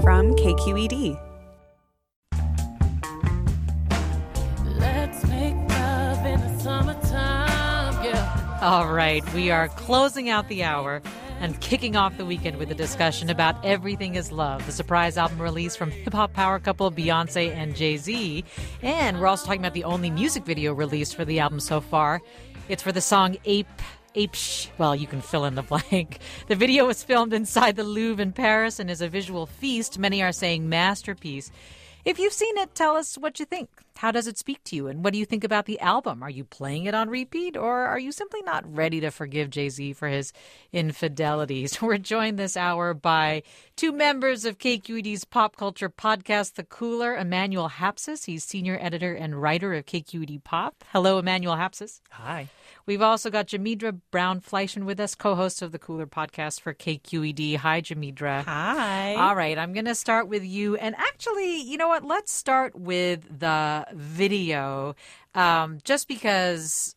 from KQED. Let's make love in the summertime, yeah. All right, we are closing out the hour and kicking off the weekend with a discussion about Everything is Love, the surprise album release from hip hop power couple Beyonce and Jay Z. And we're also talking about the only music video released for the album so far. It's for the song Ape. Ape, sh- well, you can fill in the blank. The video was filmed inside the Louvre in Paris and is a visual feast. Many are saying masterpiece. If you've seen it, tell us what you think. How does it speak to you? And what do you think about the album? Are you playing it on repeat or are you simply not ready to forgive Jay Z for his infidelities? We're joined this hour by two members of KQED's pop culture podcast, The Cooler, Emmanuel Hapsis. He's senior editor and writer of KQED Pop. Hello, Emmanuel Hapsis. Hi. We've also got Jamidra Brown Fleischman with us, co host of the Cooler podcast for KQED. Hi, Jamidra. Hi. All right, I'm going to start with you. And actually, you know what? Let's start with the video, um, just because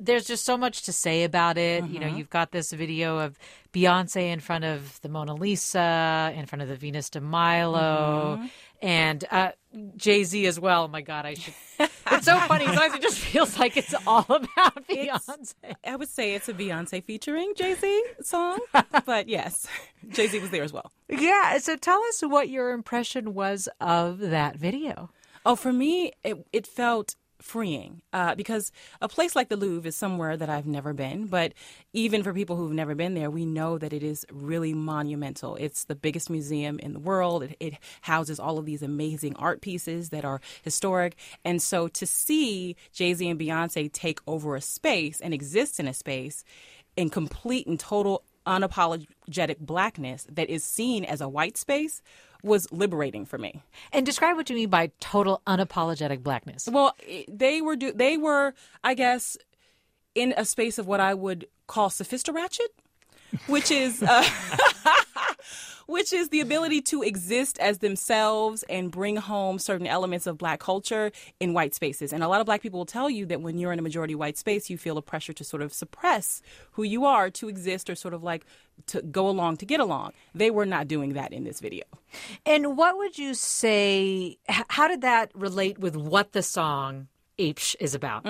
there's just so much to say about it. You know, you've got this video of Beyonce in front of the Mona Lisa, in front of the Venus de Milo, and uh, Jay Z as well. Oh my God, I should. It's so funny. Sometimes it just feels like it's all about Beyonce. I would say it's a Beyonce featuring Jay Z song, but yes, Jay Z was there as well. Yeah. So tell us what your impression was of that video. Oh, for me, it, it felt freeing uh, because a place like the Louvre is somewhere that I've never been. But even for people who've never been there, we know that it is really monumental. It's the biggest museum in the world. It, it houses all of these amazing art pieces that are historic. And so to see Jay Z and Beyonce take over a space and exist in a space in complete and total unapologetic blackness that is seen as a white space was liberating for me. And describe what you mean by total unapologetic blackness. Well, they were do- they were, I guess, in a space of what I would call sophistiratchet, which is uh, which is the ability to exist as themselves and bring home certain elements of black culture in white spaces. And a lot of black people will tell you that when you're in a majority white space, you feel a pressure to sort of suppress who you are to exist or sort of like to go along to get along. They were not doing that in this video. And what would you say? How did that relate with what the song "Apes" is about?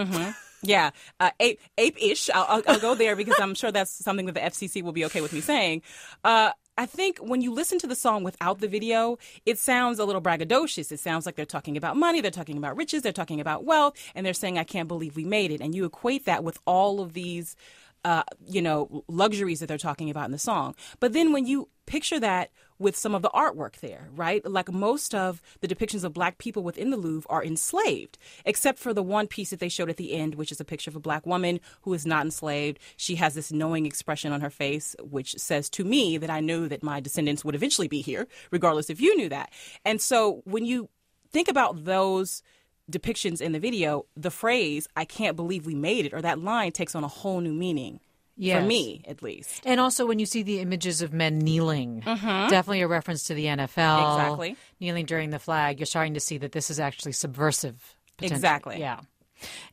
Yeah, uh, ape ape-ish. I'll, I'll, I'll go there because I'm sure that's something that the FCC will be okay with me saying. Uh, I think when you listen to the song without the video, it sounds a little braggadocious. It sounds like they're talking about money, they're talking about riches, they're talking about wealth, and they're saying, "I can't believe we made it." And you equate that with all of these, uh, you know, luxuries that they're talking about in the song. But then when you picture that with some of the artwork there, right? Like most of the depictions of black people within the Louvre are enslaved, except for the one piece that they showed at the end, which is a picture of a black woman who is not enslaved. She has this knowing expression on her face, which says to me that I knew that my descendants would eventually be here, regardless if you knew that. And so when you think about those depictions in the video, the phrase, I can't believe we made it, or that line takes on a whole new meaning. Yes. For me, at least. And also, when you see the images of men kneeling, definitely a reference to the NFL. Exactly. Kneeling during the flag, you're starting to see that this is actually subversive. Exactly. Yeah.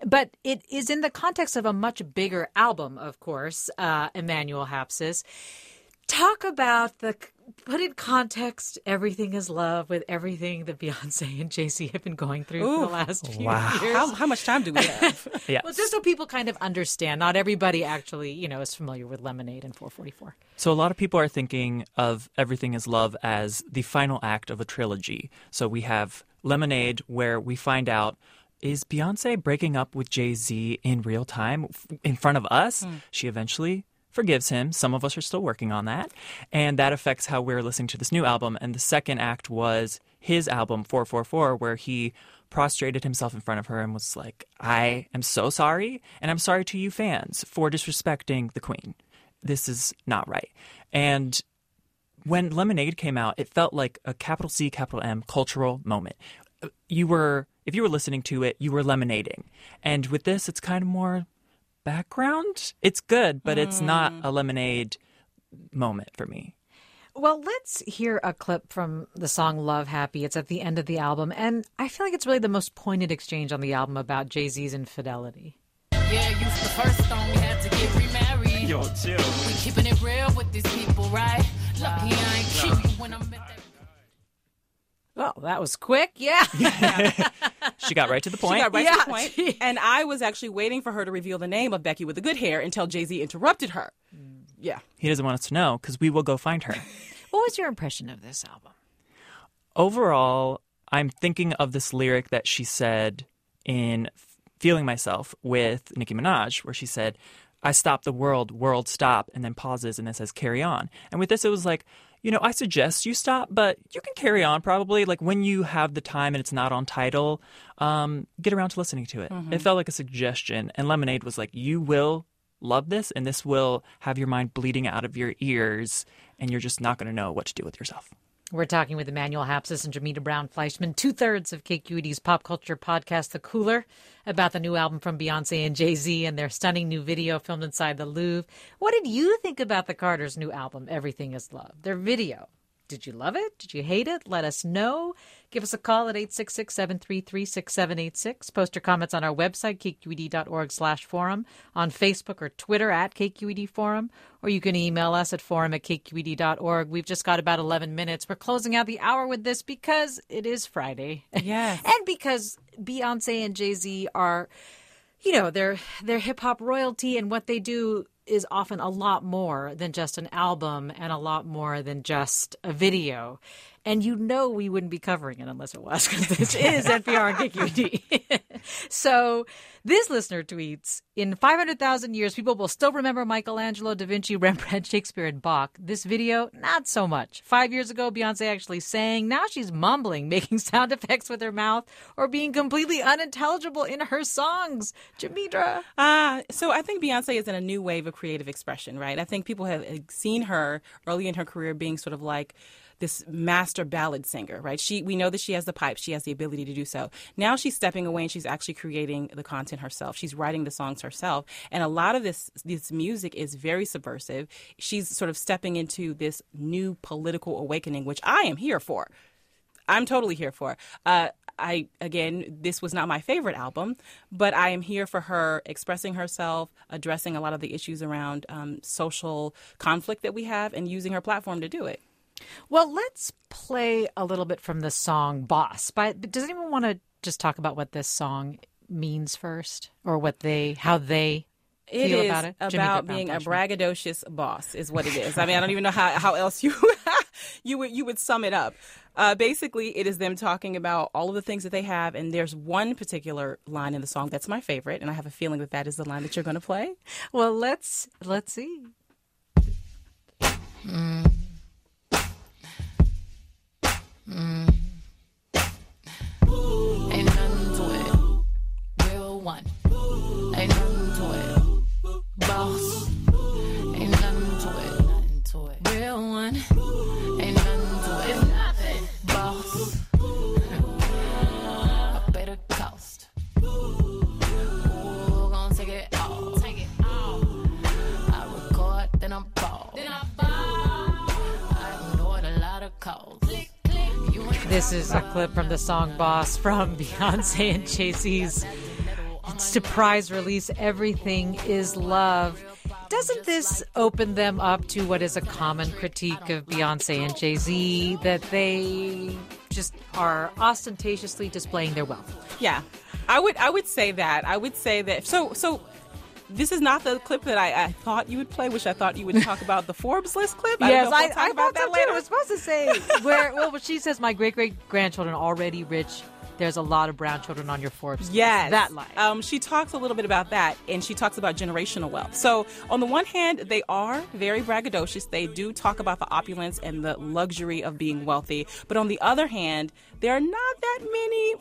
But it is in the context of a much bigger album, of course, uh, Emmanuel Hapsis. Talk about the put in context everything is love with everything that Beyonce and Jay Z have been going through for the last few Wow. years. How, how much time do we have? Yeah. Well, just so people kind of understand, not everybody actually, you know, is familiar with Lemonade and 444. So a lot of people are thinking of Everything is Love as the final act of a trilogy. So we have Lemonade, where we find out is Beyonce breaking up with Jay Z in real time in front of us? Hmm. She eventually forgives him. Some of us are still working on that. And that affects how we're listening to this new album. And the second act was his album, 444, where he prostrated himself in front of her and was like, I am so sorry. And I'm sorry to you fans for disrespecting the queen. This is not right. And when Lemonade came out, it felt like a capital C, capital M cultural moment. You were, if you were listening to it, you were lemonading. And with this, it's kind of more background. It's good, but it's not mm. a lemonade moment for me. Well, let's hear a clip from the song Love Happy. It's at the end of the album, and I feel like it's really the most pointed exchange on the album about Jay Z's infidelity. Yeah, you the first song we had to get remarried. Yo, chill. We keeping it real with these people, right? Lucky I ain't kill you when I'm at that. Oh, that was quick. Yeah. She got right to the She point. got right to the point. And I was actually waiting for her to reveal the name of Becky with the good hair until Jay Z interrupted her. Mm. Yeah. He doesn't want us to know because we will go find her. what was your impression of this album? Overall, I'm thinking of this lyric that she said in Feeling Myself with Nicki Minaj, where she said, I stop the world, world stop, and then pauses and then says carry on. And with this, it was like, you know, I suggest you stop, but you can carry on probably. Like when you have the time and it's not on title, um, get around to listening to it. It felt like a suggestion. And Lemonade was like, you will love this, and this will have your mind bleeding out of your ears, and you're just not going to know what to do with yourself. We're talking with Emmanuel Hapsis and Jamidra Brown Fleischman, two thirds of KQED's pop culture podcast, The Cooler, about the new album from Beyonce and Jay Z and their stunning new video filmed inside the Louvre. What did you think about the Carters' new album, Everything Is Love? Their video. Did you love it? Did you hate it? Let us know. Give us a call at 866-733-6786. Post your comments on our website, kqed.org slash forum, on Facebook or Twitter at KQED Forum, or you can email us at forum at kqed.org. We've just got about 11 minutes. We're closing out the hour with this because it is Friday. Yes. and because Beyonce and Jay-Z are you know they're they're hip hop royalty and what they do is often a lot more than just an album and a lot more than just a video and you know we wouldn't be covering it unless it was because this is NPR and KQED. so this listener tweets In 500,000 years, people will still remember Michelangelo, Da Vinci, Rembrandt, Shakespeare, and Bach. This video, not so much. Five years ago, Beyonce actually sang. Now she's mumbling, making sound effects with her mouth, or being completely unintelligible in her songs. Jamidra. Ah, so I think Beyonce is in a new wave of creative expression, right? I think people have uh, seen her early in her career being sort of like this master ballad singer, right? She we know that she has the pipes, she has the ability to do so. Now she's stepping away and she's actually creating the content herself. She's writing the songs herself, and a lot of this this music is very subversive. She's sort of stepping into this new political awakening, which I am here for. I'm totally here for. Uh, I again, this was not my favorite album, but I am here for her expressing herself, addressing a lot of the issues around um, social conflict that we have, and using her platform to do it. Well, let's play a little bit from the song Boss. But does anyone want to just talk about what this song means first or what they how they It feel is about it? About being a braggadocious boss, is what it is. I mean, I don't even know how, how else you you would you would sum it up. Uh, basically, it is them talking about all of the things that they have, and there's one particular line in the song that's my favorite, and I have a feeling that that is the line that you're going to play. Well, let's let's see. Ain't clip from the song Boss from Beyonce and Jay Z's surprise release, Everything is Love. Doesn't this open them up to what is a common critique of Beyonce and Jay Z that they just are ostentatiously displaying their wealth? Yeah, I would I would say that. I would say that. So so. This is not the clip that I, I thought you would play, which I thought you would talk about the Forbes list clip. Yes, I, we'll talk I thought that so too. I was supposed to say where. Well, she says my great great grandchildren already rich. There's a lot of brown children on your Forbes. list." Yes. that line. Um, she talks a little bit about that, and she talks about generational wealth. So, on the one hand, they are very braggadocious. They do talk about the opulence and the luxury of being wealthy. But on the other hand, there are not that many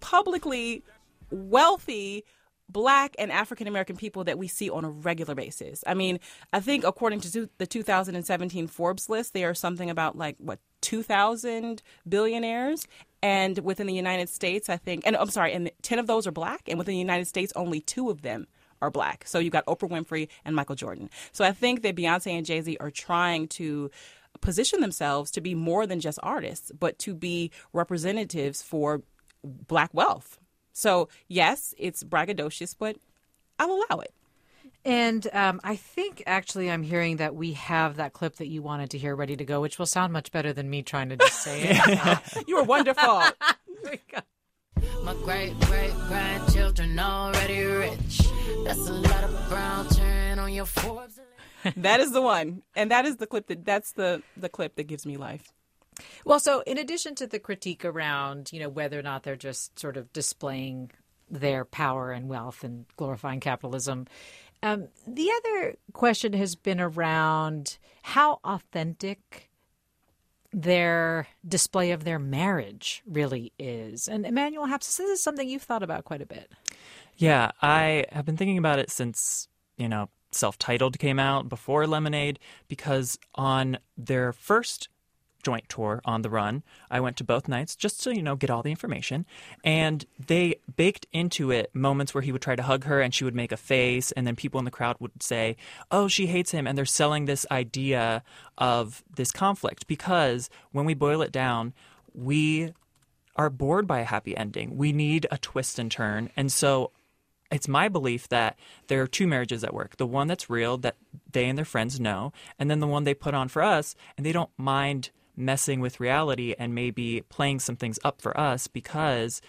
publicly wealthy black and African American people that we see on a regular basis. I mean, I think according to the 2017 Forbes list, there are something about like what 2,000 billionaires. And within the United States, I think, and I'm sorry, and 10 of those are black, and within the United States, only two of them are black. So you got Oprah Winfrey and Michael Jordan. So I think that Beyonce and Jay Z are trying to position themselves to be more than just artists, but to be representatives for black wealth. So yes, it's braggadocious, but I'll allow it. And um, I think actually I'm hearing that we have that clip that you wanted to hear ready to go, which will sound much better than me trying to just say it. You were wonderful. Here we go. My great great grandchildren already rich. That's a lot of brown turn on your Forbes. that is the one, and that is the clip that that's the the clip that gives me life. Well, so in addition to the critique around, you know, whether or not they're just sort of displaying their power and wealth and glorifying capitalism, um, the other question has been around how authentic their display of their marriage really is. And Emmanuel Hapsis, this is something you've thought about quite a bit. Yeah, I have been thinking about it since, you know, self titled came out before Lemonade, because on their first joint tour on the run, I went to both nights just to, you know, get all the information. And they baked into it moments where he would try to hug her and she would make a face. And then people in the crowd would say, oh, she hates him. And they're selling this idea of this conflict because when we boil it down, we are bored by a happy ending. We need a twist and turn. And so it's my belief that there are two marriages at work the one that's real that they and their friends know and then the one they put on for us and they don't mind messing with reality and maybe playing some things up for us because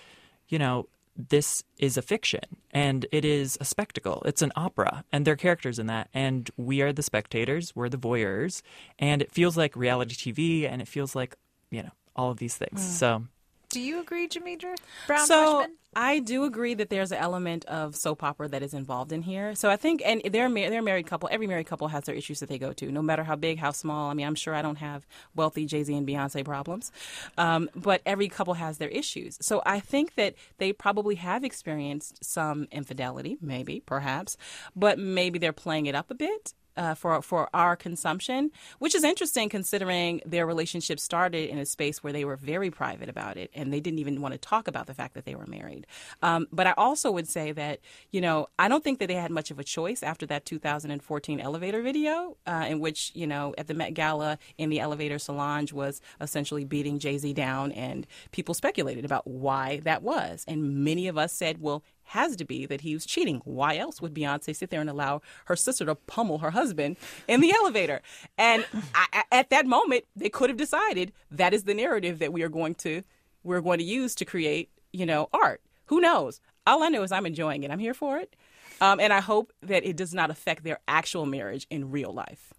you know this is a fiction and it is a spectacle. It's an opera and there are characters in that and we are the spectators we're the voyeurs and it feels like reality tv and it feels like you know all of these things. Mm. So Do you agree, Jamidra? Brown Fleischman? I do agree that there's an element of soap opera that is involved in here. So I think, and they're they're a married couple. Every married couple has their issues that they go to, no matter how big, how small. I mean, I'm sure I don't have wealthy Jay Z and Beyonce problems, um, but every couple has their issues. So I think that they probably have experienced some infidelity, maybe, perhaps, but maybe they're playing it up a bit uh, for for our consumption, which is interesting considering their relationship started in a space where they were very private about it and they didn't even want to talk about the fact that they were married. Um, but I also would say that you know I don't think that they had much of a choice after that 2014 elevator video, uh, in which you know at the Met Gala in the elevator, Solange was essentially beating Jay Z down, and people speculated about why that was, and many of us said, well has to be that he was cheating. Why else would Beyonce sit there and allow her sister to pummel her husband in the elevator? And I, at that moment, they could have decided that is the narrative that we are going to we're going to use to create, you know, art. Who knows? All I know is I'm enjoying it. I'm here for it, um, and I hope that it does not affect their actual marriage in real life.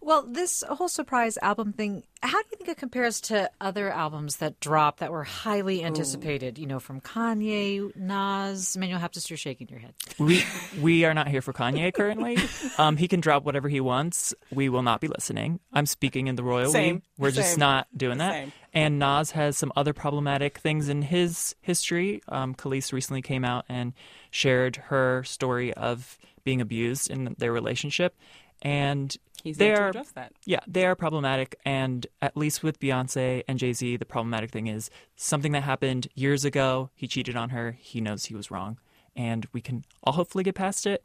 Well, this whole surprise album thing, how do you think it compares to other albums that dropped that were highly anticipated? You know, from Kanye, Nas, Manuel Hapsis, you're shaking your head. we we are not here for Kanye currently. Um, he can drop whatever he wants. We will not be listening. I'm speaking in the royal Same. we. We're just not doing that. Same. And Nas has some other problematic things in his history. Um, Kelis recently came out and shared her story of being abused in their relationship, and He's they there to are address that. yeah, they are problematic. And at least with Beyonce and Jay Z, the problematic thing is something that happened years ago. He cheated on her. He knows he was wrong. And we can all hopefully get past it.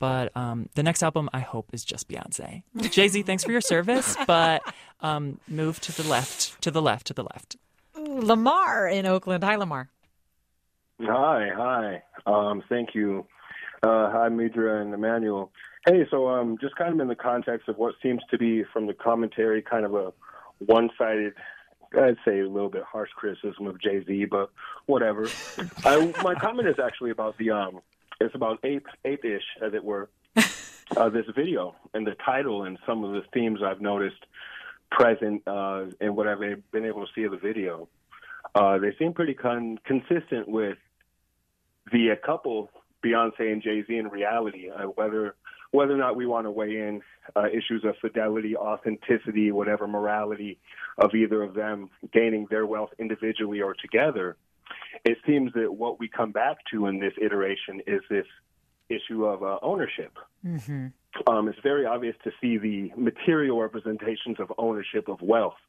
But um, the next album, I hope, is just Beyonce. Jay Z, thanks for your service. But um, move to the left, to the left, to the left. Lamar in Oakland. Hi, Lamar. Hi, hi. Um, thank you. Uh, hi, Midra and Emmanuel. Hey, so um, just kind of in the context of what seems to be from the commentary, kind of a one-sided, I'd say a little bit harsh criticism of Jay Z, but whatever. I, my comment is actually about the um, it's about ape, ape-ish, as it were. Uh, this video and the title and some of the themes I've noticed present uh, in what I've been able to see of the video. Uh, they seem pretty con- consistent with the couple Beyonce and Jay Z in reality. Uh, whether whether or not we want to weigh in uh, issues of fidelity, authenticity, whatever morality of either of them gaining their wealth individually or together, it seems that what we come back to in this iteration is this issue of uh, ownership. Um, it's very obvious to see the material representations of ownership of wealth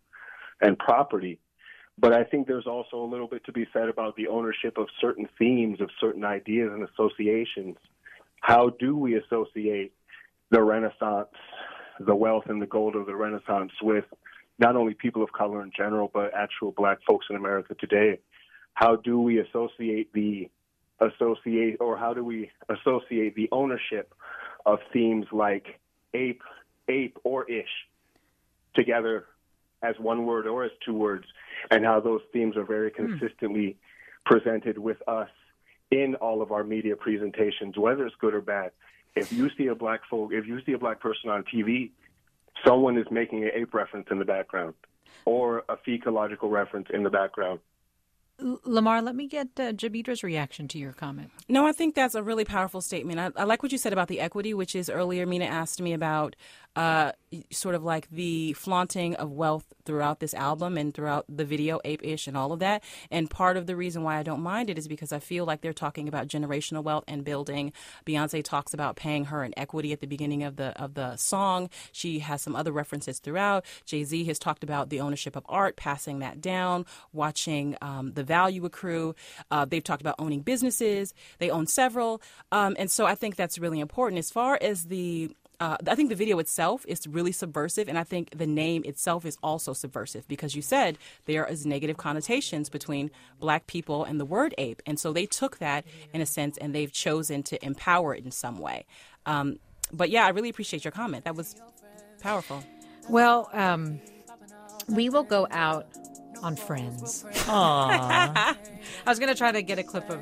and property. But I think there's also a little bit to be said about the ownership of certain themes, of certain ideas and associations. How do we associate the Renaissance, the wealth and the gold of the Renaissance with not only people of color in general, but actual black folks in America today? How do we associate the associate or how do we associate the ownership of themes like ape, ape, or ish together as one word or as two words, and how those themes are very hmm. consistently presented with us in all of our media presentations, whether it's good or bad. If you see a black folk, if you see a black person on TV, someone is making an ape reference in the background or a fecological reference in the background. Lamar, let me get uh, Jamidra's reaction to your comment. No, I think that's a really powerful statement. I, I like what you said about the equity, which is earlier Mina asked me about uh, sort of like the flaunting of wealth throughout this album and throughout the video, Ape Ish, and all of that. And part of the reason why I don't mind it is because I feel like they're talking about generational wealth and building. Beyonce talks about paying her an equity at the beginning of the of the song. She has some other references throughout. Jay Z has talked about the ownership of art, passing that down, watching um, the value accrue. Uh, they've talked about owning businesses. They own several, um, and so I think that's really important. As far as the uh, I think the video itself is really subversive, and I think the name itself is also subversive because you said there is negative connotations between black people and the word ape, and so they took that in a sense and they've chosen to empower it in some way. Um, but yeah, I really appreciate your comment. That was powerful. Well, um, we will go out on Friends. Aww. I was going to try to get a clip of,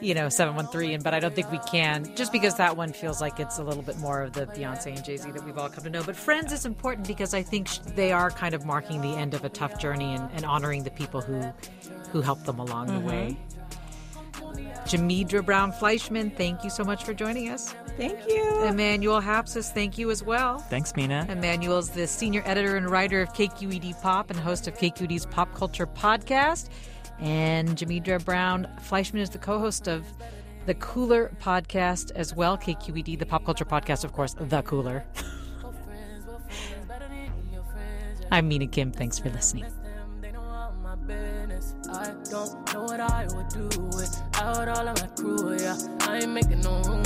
you know, 713, but I don't think we can, just because that one feels like it's a little bit more of the Beyonce and Jay Z that we've all come to know. But Friends is important because I think they are kind of marking the end of a tough journey and, and honoring the people who, who helped them along the way. Mm-hmm. Jamidra Brown Fleischman, thank you so much for joining us. Thank you. Emmanuel Hapsis, thank you as well. Thanks, Mina. Emmanuel's the senior editor and writer of KQED Pop and host of KQED's Pop Culture Podcast. And Jamidra Brown Fleischman is the co host of the Cooler Podcast as well. KQED, the Pop Culture Podcast, of course, The Cooler. I'm Mina Kim. Thanks for listening. I don't know what I would do without all of my crew. Yeah, I ain't making no room